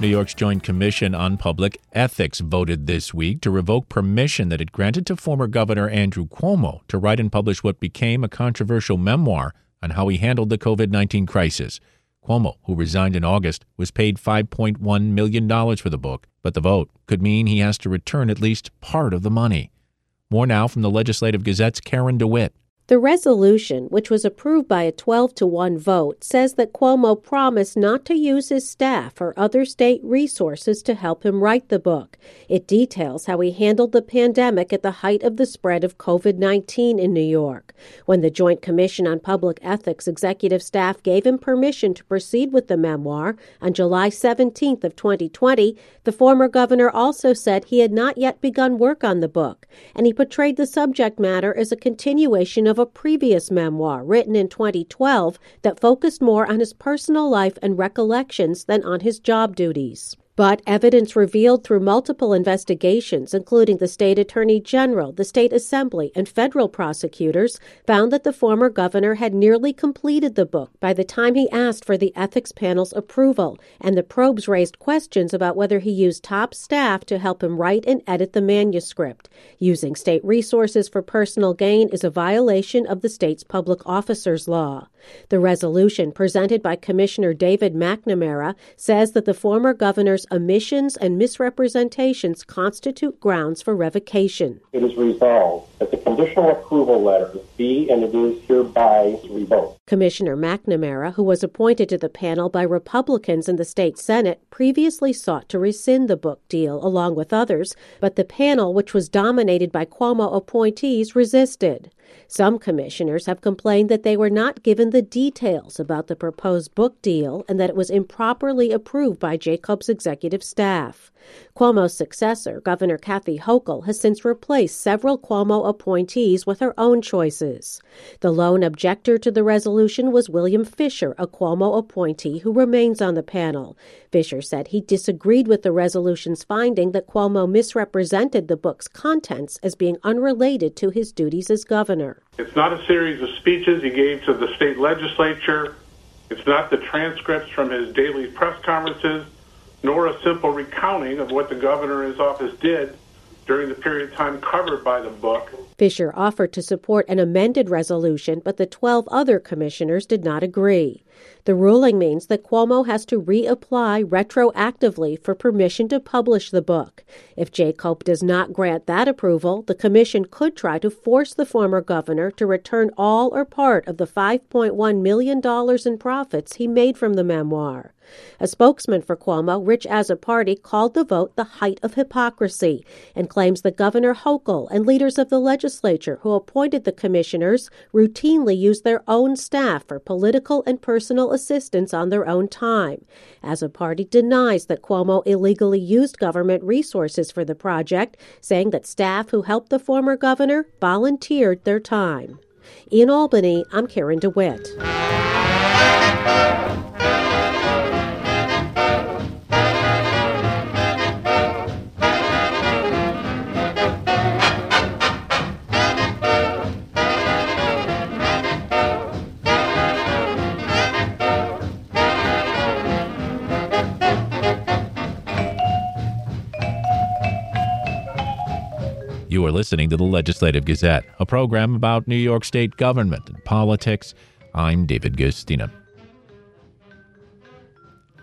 New York's Joint Commission on Public Ethics voted this week to revoke permission that it granted to former Governor Andrew Cuomo to write and publish what became a controversial memoir on how he handled the COVID 19 crisis. Cuomo, who resigned in August, was paid $5.1 million for the book, but the vote could mean he has to return at least part of the money. More now from the Legislative Gazette's Karen DeWitt. The resolution, which was approved by a 12 to 1 vote, says that Cuomo promised not to use his staff or other state resources to help him write the book. It details how he handled the pandemic at the height of the spread of COVID 19 in New York. When the Joint Commission on Public Ethics executive staff gave him permission to proceed with the memoir on July 17th of 2020, the former governor also said he had not yet begun work on the book, and he portrayed the subject matter as a continuation of a previous memoir written in 2012 that focused more on his personal life and recollections than on his job duties. But evidence revealed through multiple investigations, including the state attorney general, the state assembly, and federal prosecutors, found that the former governor had nearly completed the book by the time he asked for the ethics panel's approval, and the probes raised questions about whether he used top staff to help him write and edit the manuscript. Using state resources for personal gain is a violation of the state's public officers law. The resolution presented by Commissioner David McNamara says that the former governor's omissions and misrepresentations constitute grounds for revocation. It is resolved that the conditional approval letter be and it is hereby revoked. Commissioner McNamara, who was appointed to the panel by Republicans in the state Senate, previously sought to rescind the book deal along with others, but the panel, which was dominated by Cuomo appointees, resisted. Some commissioners have complained that they were not given the details about the proposed book deal and that it was improperly approved by JCOPE's executive staff. Cuomo's successor, Governor Kathy Hochul, has since replaced several Cuomo appointees with her own choices. The lone objector to the resolution was William Fisher, a Cuomo appointee who remains on the panel. Fisher said he disagreed with the resolution's finding that Cuomo misrepresented the book's contents as being unrelated to his duties as governor. It's not a series of speeches he gave to the state legislature. It's not the transcripts from his daily press conferences nor a simple recounting of what the governor and his office did during the period of time covered by the book. Fisher offered to support an amended resolution, but the 12 other commissioners did not agree. The ruling means that Cuomo has to reapply retroactively for permission to publish the book. If JCOPE does not grant that approval, the commission could try to force the former governor to return all or part of the $5.1 million in profits he made from the memoir. A spokesman for Cuomo, Rich Azzopardi, called the vote the height of hypocrisy and claims that Governor Hochul and leaders of the legislature who appointed the commissioners routinely used their own staff for political and personal assistance on their own time. Azzopardi denies that Cuomo illegally used government resources for the project, saying that staff who helped the former governor volunteered their time. In Albany, I'm Karen DeWitt. Are listening to the Legislative Gazette, a program about New York State government and politics. I'm David Guistina.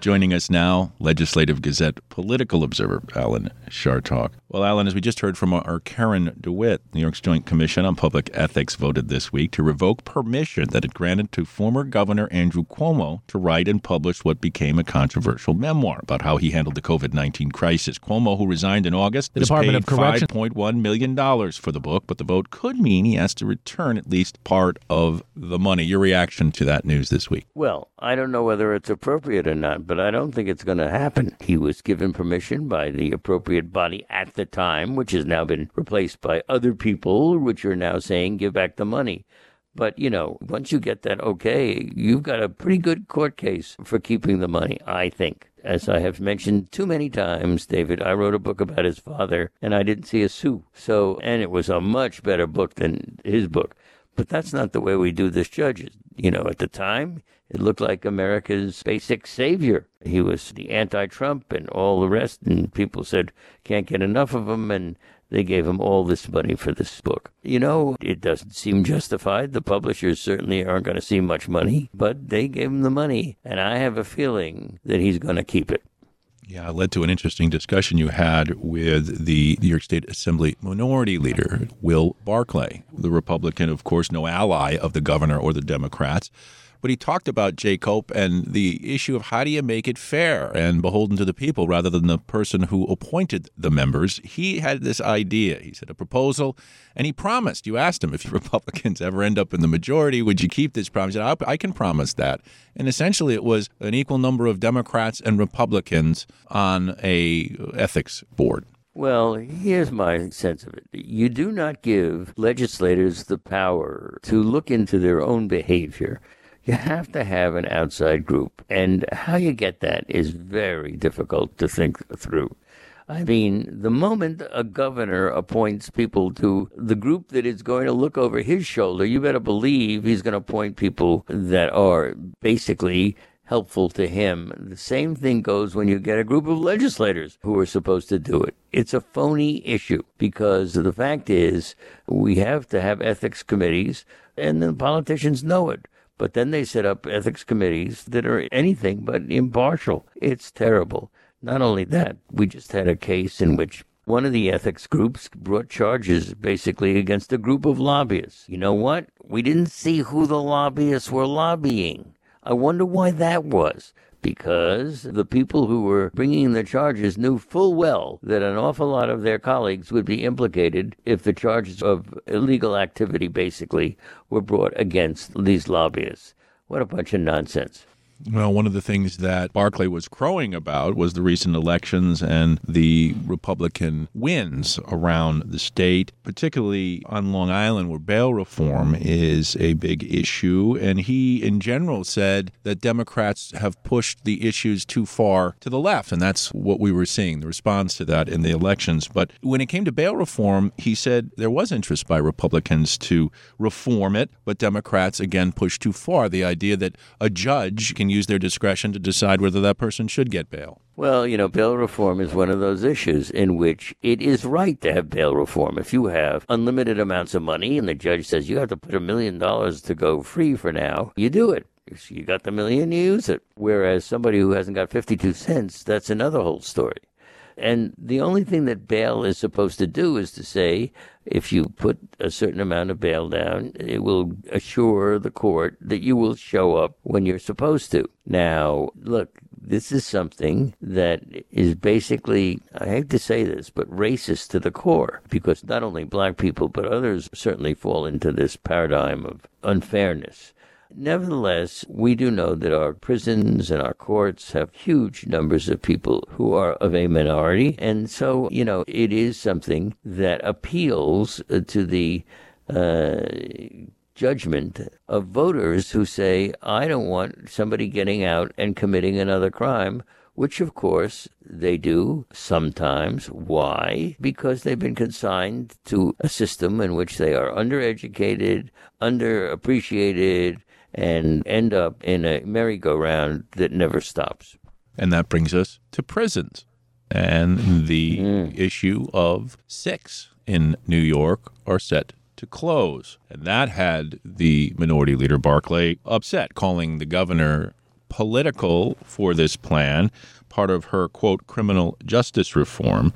Joining us now, Legislative Gazette political observer Alan Chartock. Well, Alan, as we just heard from our Karen DeWitt, New York's Joint Commission on Public Ethics voted this week to revoke permission that it granted to former Governor Andrew Cuomo to write and publish what became a controversial memoir about how he handled the COVID 19 crisis. Cuomo, who resigned in August, the Department of Correction $5.1 million for the book, but the vote could mean he has to return at least part of the money. Your reaction to that news this week? Well, I don't know whether it's appropriate or not, but I don't think it's going to happen. He was given permission by the appropriate body at the time, which has now been replaced by other people, which are now saying, give back the money. But, you know, once you get that okay, you've got a pretty good court case for keeping the money, I think. As I have mentioned too many times, David, I wrote a book about his father and I didn't see a sou. So, and it was a much better book than his book. But that's not the way we do this, judges. You know, at the time, it looked like America's basic savior. He was the anti Trump and all the rest, and people said, can't get enough of him, and they gave him all this money for this book. You know, it doesn't seem justified. The publishers certainly aren't going to see much money, but they gave him the money, and I have a feeling that he's going to keep it. Yeah, it led to an interesting discussion you had with the New York State Assembly Minority Leader, Will Barclay, the Republican, of course, no ally of the governor or the Democrats. But he talked about JCOPE and the issue of how do you make it fair and beholden to the people rather than the person who appointed the members. He had this idea. He said a proposal, and he promised. You asked him if Republicans ever end up in the majority, would you keep this promise? Said, I can promise that. And essentially, it was an equal number of Democrats and Republicans on a ethics board. Well, here's my sense of it. You do not give legislators the power to look into their own behavior you have to have an outside group. And how you get that is very difficult to think through. I mean, the moment a governor appoints people to the group that is going to look over his shoulder, you better believe he's going to appoint people that are basically helpful to him. The same thing goes when you get a group of legislators who are supposed to do it. It's a phony issue because the fact is we have to have ethics committees and the politicians know it. But then they set up ethics committees that are anything but impartial. It's terrible. Not only that, we just had a case in which one of the ethics groups brought charges basically against a group of lobbyists. You know what? We didn't see who the lobbyists were lobbying. I wonder why that was because the people who were bringing the charges knew full well that an awful lot of their colleagues would be implicated if the charges of illegal activity basically were brought against these lobbyists. What a bunch of nonsense. Well, one of the things that Barclay was crowing about was the recent elections and the Republican wins around the state, particularly on Long Island, where bail reform is a big issue. And he, in general, said that Democrats have pushed the issues too far to the left. And that's what we were seeing, the response to that in the elections. But when it came to bail reform, he said there was interest by Republicans to reform it, but Democrats, again, pushed too far. The idea that a judge can can use their discretion to decide whether that person should get bail. Well, you know, bail reform is one of those issues in which it is right to have bail reform. If you have unlimited amounts of money and the judge says you have to put a million dollars to go free for now, you do it. You got the million, you use it. Whereas somebody who hasn't got 52 cents, that's another whole story. And the only thing that bail is supposed to do is to say, if you put a certain amount of bail down, it will assure the court that you will show up when you're supposed to. Now, look, this is something that is basically, I hate to say this, but racist to the core, because not only black people, but others certainly fall into this paradigm of unfairness. Nevertheless, we do know that our prisons and our courts have huge numbers of people who are of a minority. And so, you know, it is something that appeals uh, to the uh, judgment of voters who say, I don't want somebody getting out and committing another crime which of course they do sometimes. Why? Because they've been consigned to a system in which they are undereducated, underappreciated, and end up in a merry-go-round that never stops. And that brings us to prisons and the mm. issue of six in New York are set to close. And that had the minority leader Barclay upset, calling the governor political for this plan, part of her, quote, criminal justice reform.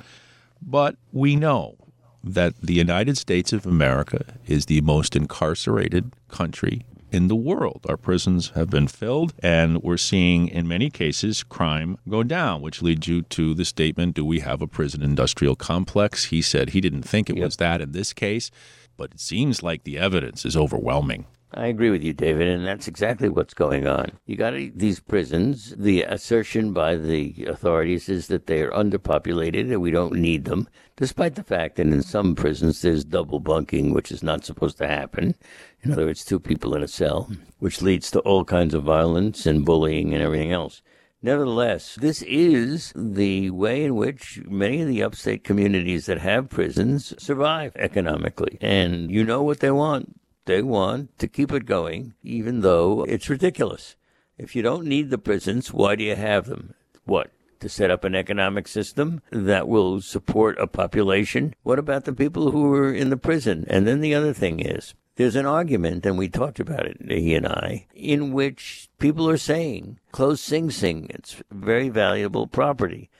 But we know that the United States of America is the most incarcerated country in the world. Our prisons have been filled, and we're seeing, in many cases, crime go down, which leads you to the statement Do we have a prison industrial complex? He said he didn't think it yep. was that in this case, but it seems like the evidence is overwhelming. I agree with you, David, and that's exactly what's going on. You got these prisons. The assertion by the authorities is that they are underpopulated and we don't need them, despite the fact that in some prisons there's double bunking, which is not supposed to happen. In other words, two people in a cell, which leads to all kinds of violence and bullying and everything else. Nevertheless, this is the way in which many of the upstate communities that have prisons survive economically. And you know what they want they want to keep it going, even though it's ridiculous. If you don't need the prisons, why do you have them? What? To set up an economic system that will support a population? What about the people who are in the prison? And then the other thing is, there's an argument, and we talked about it, he and I, in which people are saying, close Sing Sing, it's very valuable property.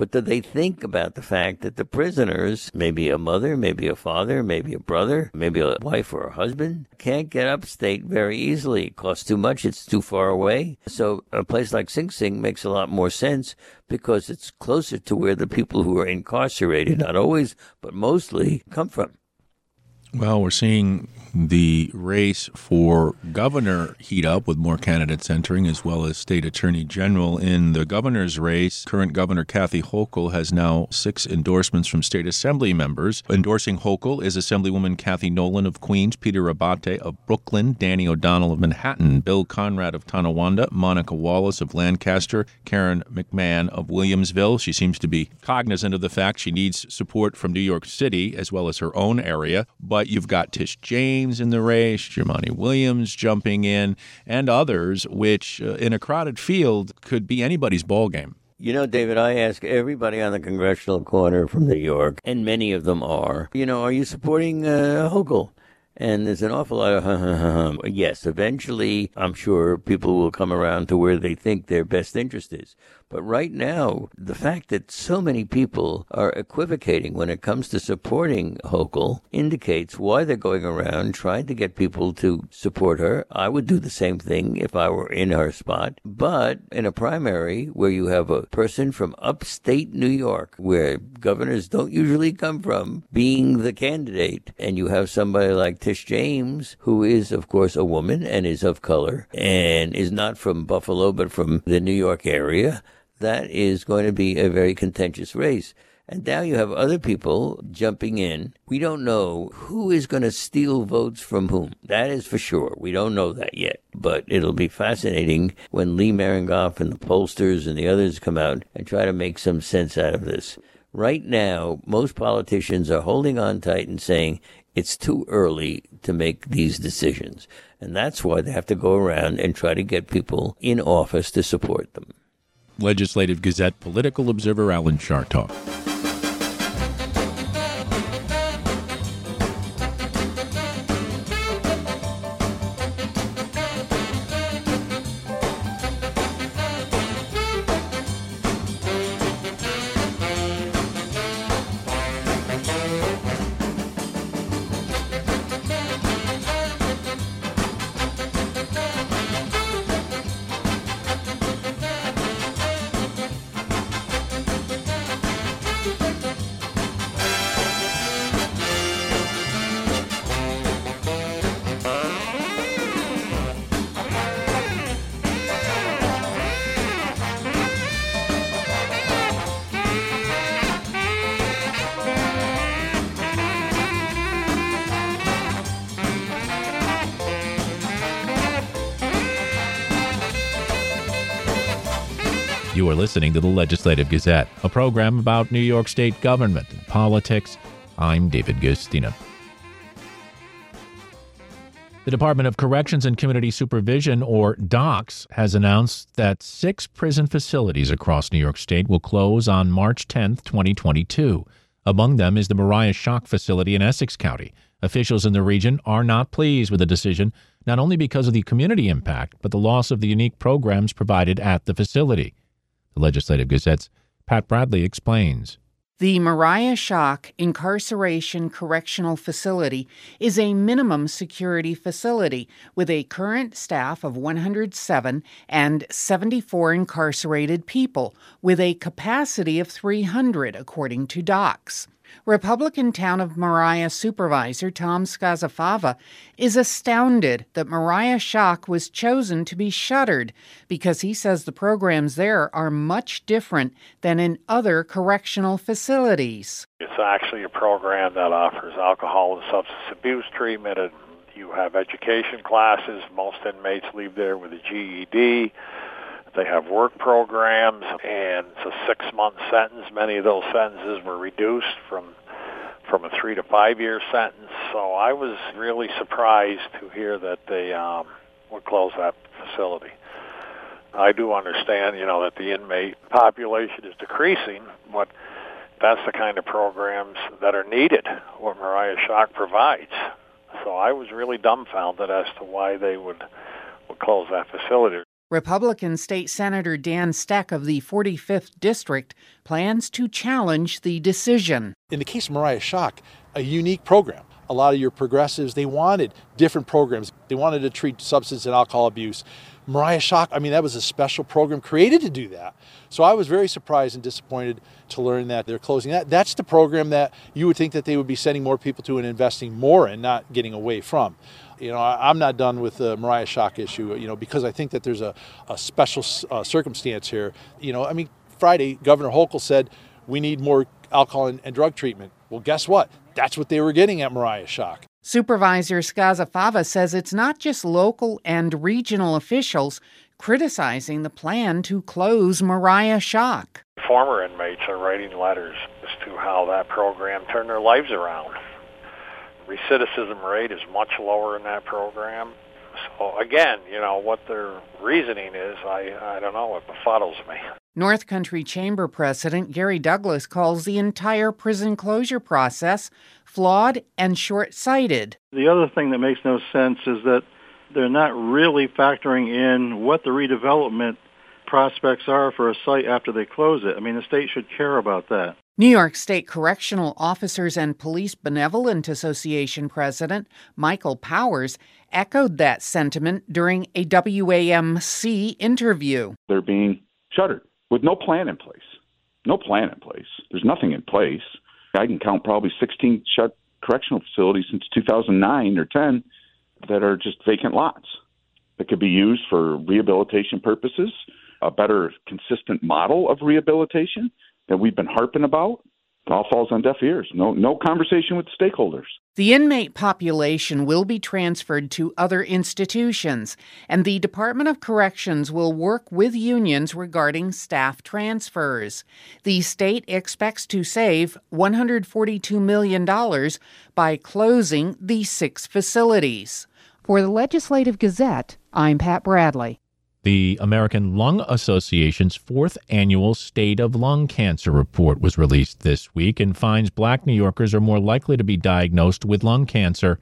But do they think about the fact that the prisoners, maybe a mother, maybe a father, maybe a brother, maybe a wife or a husband, can't get upstate very easily? It costs too much, it's too far away. So a place like Sing Sing makes a lot more sense because it's closer to where the people who are incarcerated, not always, but mostly, come from. Well, we're seeing the race for governor heat up with more candidates entering, as well as state attorney general. In the governor's race, current Governor Kathy Hochul has now six endorsements from state assembly members. Endorsing Hochul is Assemblywoman Cathy Nolan of Queens, Peter Abbate of Brooklyn, Danny O'Donnell of Manhattan, Bill Conrad of Tonawanda, Monica Wallace of Lancaster, Karen McMahon of Williamsville. She seems to be cognizant of the fact she needs support from New York City as well as her own area. But you've got Tish James in the race, Jumaane Williams jumping in, and others, which uh, in a crowded field could be anybody's ball game. You know, David, I ask everybody on the congressional corner from New York, and many of them are, you know, are you supporting uh, Hochul? And there's an awful lot of yes. Eventually, I'm sure people will come around to where they think their best interest is. But right now, the fact that so many people are equivocating when it comes to supporting Hochul indicates why they're going around trying to get people to support her. I would do the same thing if I were in her spot. But in a primary where you have a person from upstate New York, where governors don't usually come from, being the candidate, and you have somebody like Tish James, who is, of course, a woman and is of color and is not from Buffalo, but from the New York area that is going to be a very contentious race. And now you have other people jumping in. We don't know who is going to steal votes from whom. That is for sure. We don't know that yet. But it'll be fascinating when Lee Miringoff and the pollsters and the others come out and try to make some sense out of this. Right now, most politicians are holding on tight and saying it's too early to make these decisions. And that's why they have to go around and try to get people in office to support them. Legislative Gazette political observer Alan Chartock. Are listening to the Legislative Gazette, a program about New York State government and politics. I'm David Guistina. The Department of Corrections and Community Supervision, or DOCS, has announced that six prison facilities across New York State will close on March 10, 2022. Among them is the Moriah Shock facility in Essex County. Officials in the region are not pleased with the decision, not only because of the community impact, but the loss of the unique programs provided at the facility. The Legislative Gazette's Pat Bradley explains. The Moriah Shock Incarceration Correctional Facility is a minimum security facility with a current staff of 107 and 74 incarcerated people, with a capacity of 300, according to docs. Republican Town of Moriah supervisor Tom Scozzafava is astounded that Moriah Shock was chosen to be shuttered because he says the programs there are much different than in other correctional facilities. It's actually a program that offers alcohol and substance abuse treatment and you have education classes. Most inmates leave there with a GED. They have work programs, and it's a six-month sentence. Many of those sentences were reduced from from a three to five-year sentence. So I was really surprised to hear that they um, would close that facility. I do understand, you know, that the inmate population is decreasing, but that's the kind of programs that are needed, what Moriah Shock provides. So I was really dumbfounded as to why they would would close that facility. Republican State Senator Dan Stec of the 45th District plans to challenge the decision. In the case of Moriah Shock, a unique program. A lot of your progressives, they wanted different programs. They wanted to treat substance and alcohol abuse. Moriah Shock, I mean, that was a special program created to do that. So I was very surprised and disappointed to learn that they're closing that. That's the program that you would think that they would be sending more people to and investing more in, not getting away from you know, I'm not done with the Moriah Shock issue, you know, because I think that there's a, a special uh, circumstance here. You know, I mean, Friday, Governor Hochul said we need more alcohol and, and drug treatment. Well, guess what? That's what they were getting at Moriah Shock. Supervisor Scozzafava says it's not just local and regional officials criticizing the plan to close Moriah Shock. Former inmates are writing letters as to how that program turned their lives around recidivism rate is much lower in that program. So again, you know what their reasoning is, I I don't know. It befuddles me. North Country Chamber President Gary Douglas calls the entire prison closure process flawed and short-sighted. The other thing that makes no sense is that they're not really factoring in what the redevelopment prospects are for a site after they close it. I mean, the state should care about that. New York State Correctional Officers and Police Benevolent Association President Michael Powers echoed that sentiment during a WAMC interview. They're being shuttered with no plan in place. No plan in place. There's nothing in place. I can count probably 16 shut correctional facilities since 2009 or 10 that are just vacant lots that could be used for rehabilitation purposes, a better consistent model of rehabilitation that we've been harping about it all falls on deaf ears. No, no conversation with stakeholders. The inmate population will be transferred to other institutions, and the Department of Corrections will work with unions regarding staff transfers. The state expects to save $142 million by closing the six facilities. For the Legislative Gazette, I'm Pat Bradley. The American Lung Association's fourth annual State of Lung Cancer report was released this week and finds black New Yorkers are more likely to be diagnosed with lung cancer.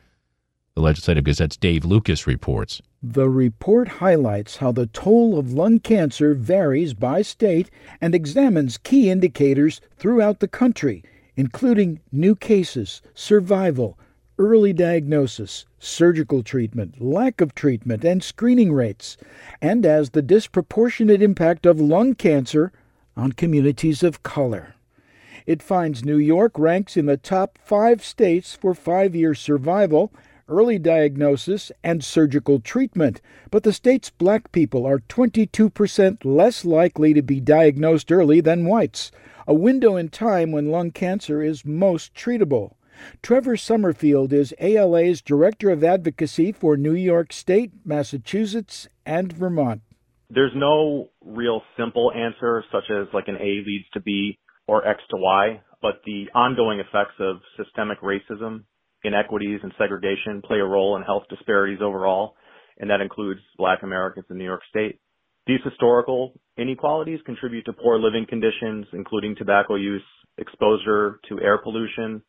The Legislative Gazette's Dave Lucas reports. The report highlights how the toll of lung cancer varies by state and examines key indicators throughout the country, including new cases, survival, early diagnosis, surgical treatment, lack of treatment, and screening rates, and as the disproportionate impact of lung cancer on communities of color. It finds New York ranks in the top five states for five year survival, early diagnosis, and surgical treatment, but the state's black people are 22% less likely to be diagnosed early than whites, a window in time when lung cancer is most treatable. Trevor Summerfield is ALA's Director of Advocacy for New York State, Massachusetts, and Vermont. There's no real simple answer, such as like an A leads to B or X to Y, but the ongoing effects of systemic racism, inequities, and segregation play a role in health disparities overall, and that includes black Americans in New York State. These historical inequalities contribute to poor living conditions, including tobacco use, exposure to air pollution,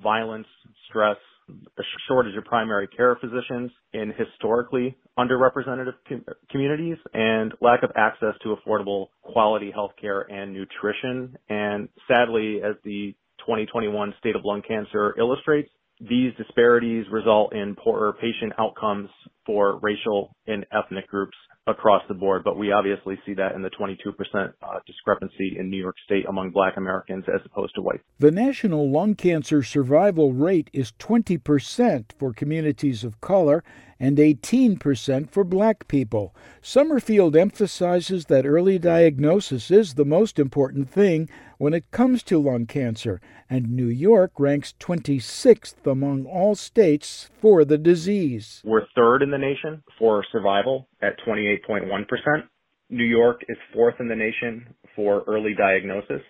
violence, stress, a shortage of primary care physicians in historically underrepresented com- communities, and lack of access to affordable quality health care and nutrition. And sadly, as the 2021 State of Lung Cancer illustrates, these disparities result in poorer patient outcomes for racial and ethnic groups across the board, but we obviously see that in the 22% uh, discrepancy in New York State among black Americans as opposed to white. The national lung cancer survival rate is 20% for communities of color and 18% for black people. Summerfield emphasizes that early diagnosis is the most important thing when it comes to lung cancer, and New York ranks 26th among all states for the disease. We're third in the nation for survival at 28.1%. New York is fourth in the nation for early diagnosis,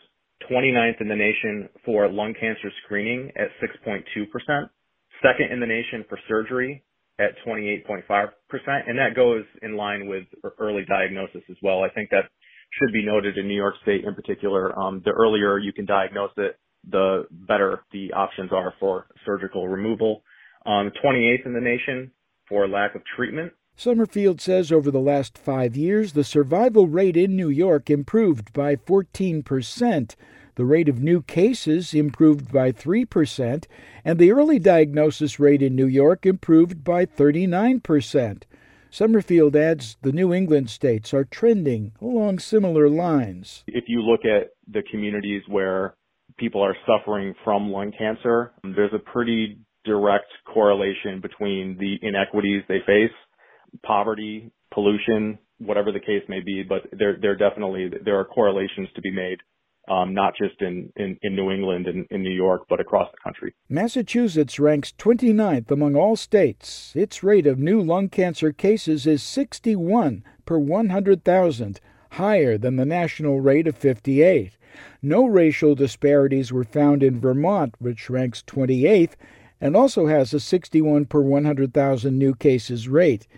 29th in the nation for lung cancer screening at 6.2%, second in the nation for surgery at 28.5%, and that goes in line with early diagnosis as well. I think that should be noted in New York State in particular. Um, the earlier you can diagnose it, the better the options are for surgical removal. Um, 28th in the nation for lack of treatment. Summerfield says over the last five years, the survival rate in New York improved by 14 percent. The rate of new cases improved by 3%, and the early diagnosis rate in New York improved by 39%. Summerfield adds the New England states are trending along similar lines. If you look at the communities where people are suffering from lung cancer, there's a pretty direct correlation between the inequities they face, poverty, pollution, whatever the case may be, but there, there definitely, there are correlations to be made um, not just in, in, in, New England and in New York, but across the country. Massachusetts ranks 29th among all states. Its rate of new lung cancer cases is 61 per 100,000, higher than the national rate of 58. No racial disparities were found in Vermont, which ranks 28th and also has a 61 per 100,000 new cases rate.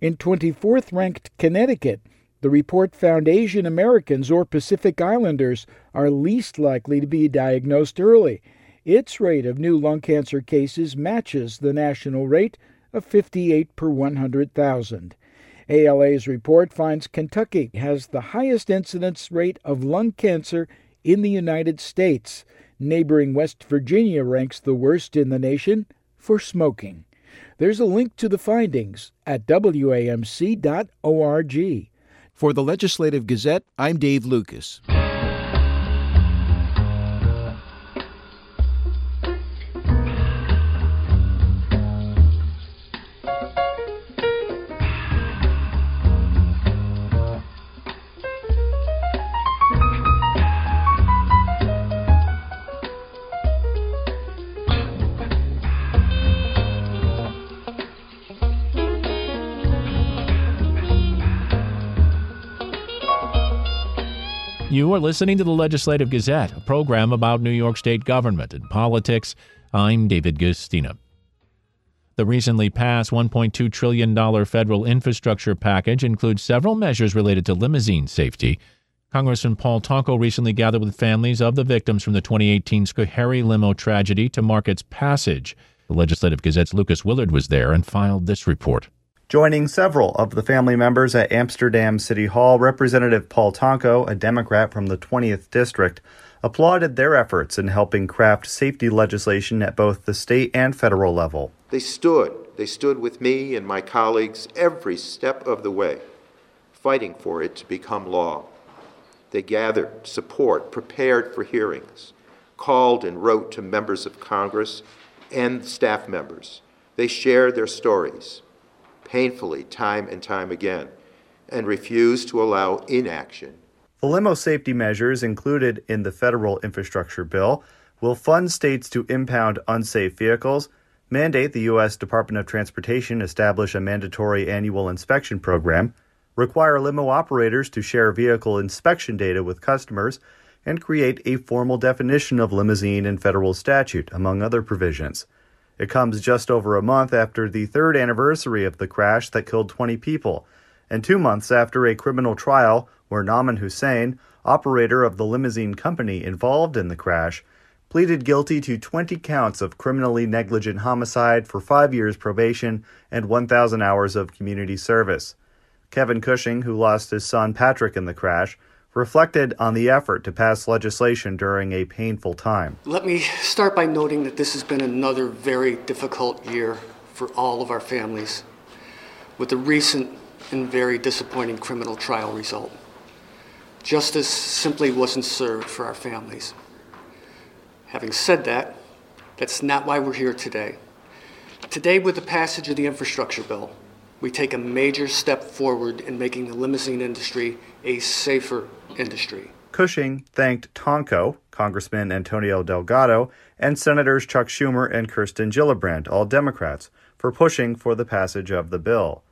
In 24th ranked Connecticut, the report found Asian Americans or Pacific Islanders are least likely to be diagnosed early. Its rate of new lung cancer cases matches the national rate of 58 per 100,000. ALA's report finds Kentucky has the highest incidence rate of lung cancer in the United States. Neighboring West Virginia ranks the worst in the nation for smoking. There's a link to the findings at WAMC.org. For the Legislative Gazette, I'm Dave Lucas. You are listening to the Legislative Gazette, a program about New York State government and politics. I'm David Guistina. The recently passed $1.2 trillion federal infrastructure package includes several measures related to limousine safety. Congressman Paul Tonko recently gathered with families of the victims from the 2018 Schoharie limo tragedy to mark its passage. The Legislative Gazette's Lucas Willard was there and filed this report. Joining several of the family members at Amsterdam City Hall, Representative Paul Tonko, a Democrat from the 20th District, applauded their efforts in helping craft safety legislation at both the state and federal level. They stood. They stood with me and my colleagues every step of the way, fighting for it to become law. They gathered support, prepared for hearings, called and wrote to members of Congress and staff members. They shared their stories painfully time and time again and refuse to allow inaction. The limo safety measures included in the federal infrastructure bill will fund states to impound unsafe vehicles, mandate the U.S. Department of Transportation establish a mandatory annual inspection program, require limo operators to share vehicle inspection data with customers, and create a formal definition of limousine in federal statute, among other provisions. It comes just over a month after the third anniversary of the crash that killed 20 people, and two months after a criminal trial where Nauman Hussain, operator of the limousine company involved in the crash, pleaded guilty to 20 counts of criminally negligent homicide for five years probation and 1,000 hours of community service. Kevin Cushing, who lost his son Patrick in the crash, reflected on the effort to pass legislation during a painful time. Let me start by noting that this has been another very difficult year for all of our families, with the recent and very disappointing criminal trial result. Justice simply wasn't served for our families. Having said that, that's not why we're here today. Today, with the passage of the infrastructure bill, we take a major step forward in making the limousine industry a safer industry. Cushing thanked Tonko, Congressman Antonio Delgado, and Senators Chuck Schumer and Kirsten Gillibrand, all Democrats, for pushing for the passage of the bill.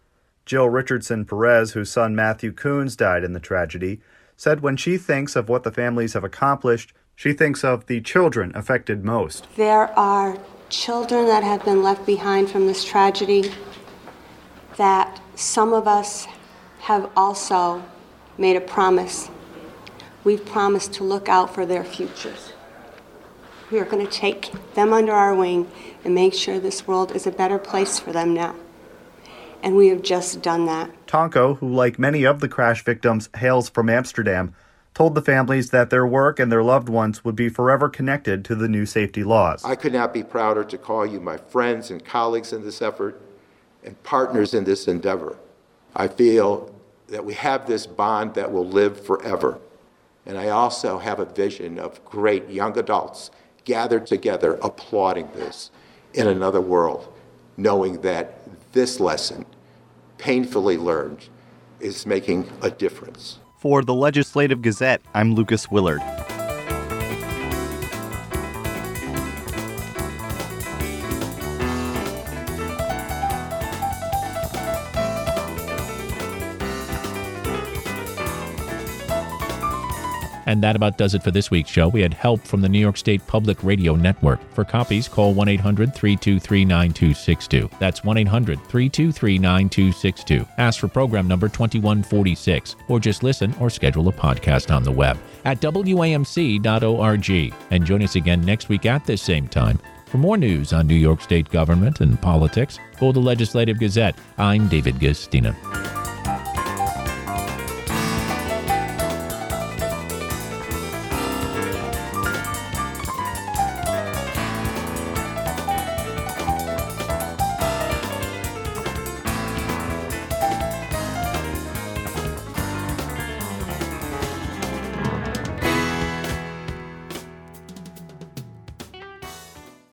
Jill Richardson Perez, whose son Matthew Coons died in the tragedy, said when she thinks of what the families have accomplished, she thinks of the children affected most. There are children that have been left behind from this tragedy that some of us have also made a promise. We've promised to look out for their futures. We are going to take them under our wing and make sure this world is a better place for them now. And we have just done that. Tonko, who, like many of the crash victims, hails from Amsterdam, told the families that their work and their loved ones would be forever connected to the new safety laws. I could not be prouder to call you my friends and colleagues in this effort and partners in this endeavor. I feel that we have this bond that will live forever. And I also have a vision of great young adults gathered together applauding this in another world, knowing that this lesson, painfully learned, is making a difference. For the Legislative Gazette, I'm Lucas Willard. And that about does it for this week's show. We had help from the New York State Public Radio Network. For copies, call 1 800 323 9262. That's 1 800 323 9262. Ask for program number 2146, or just listen or schedule a podcast on the web at WAMC.org. And join us again next week at this same time. For more news on New York State government and politics, go to the Legislative Gazette. I'm David Guistina.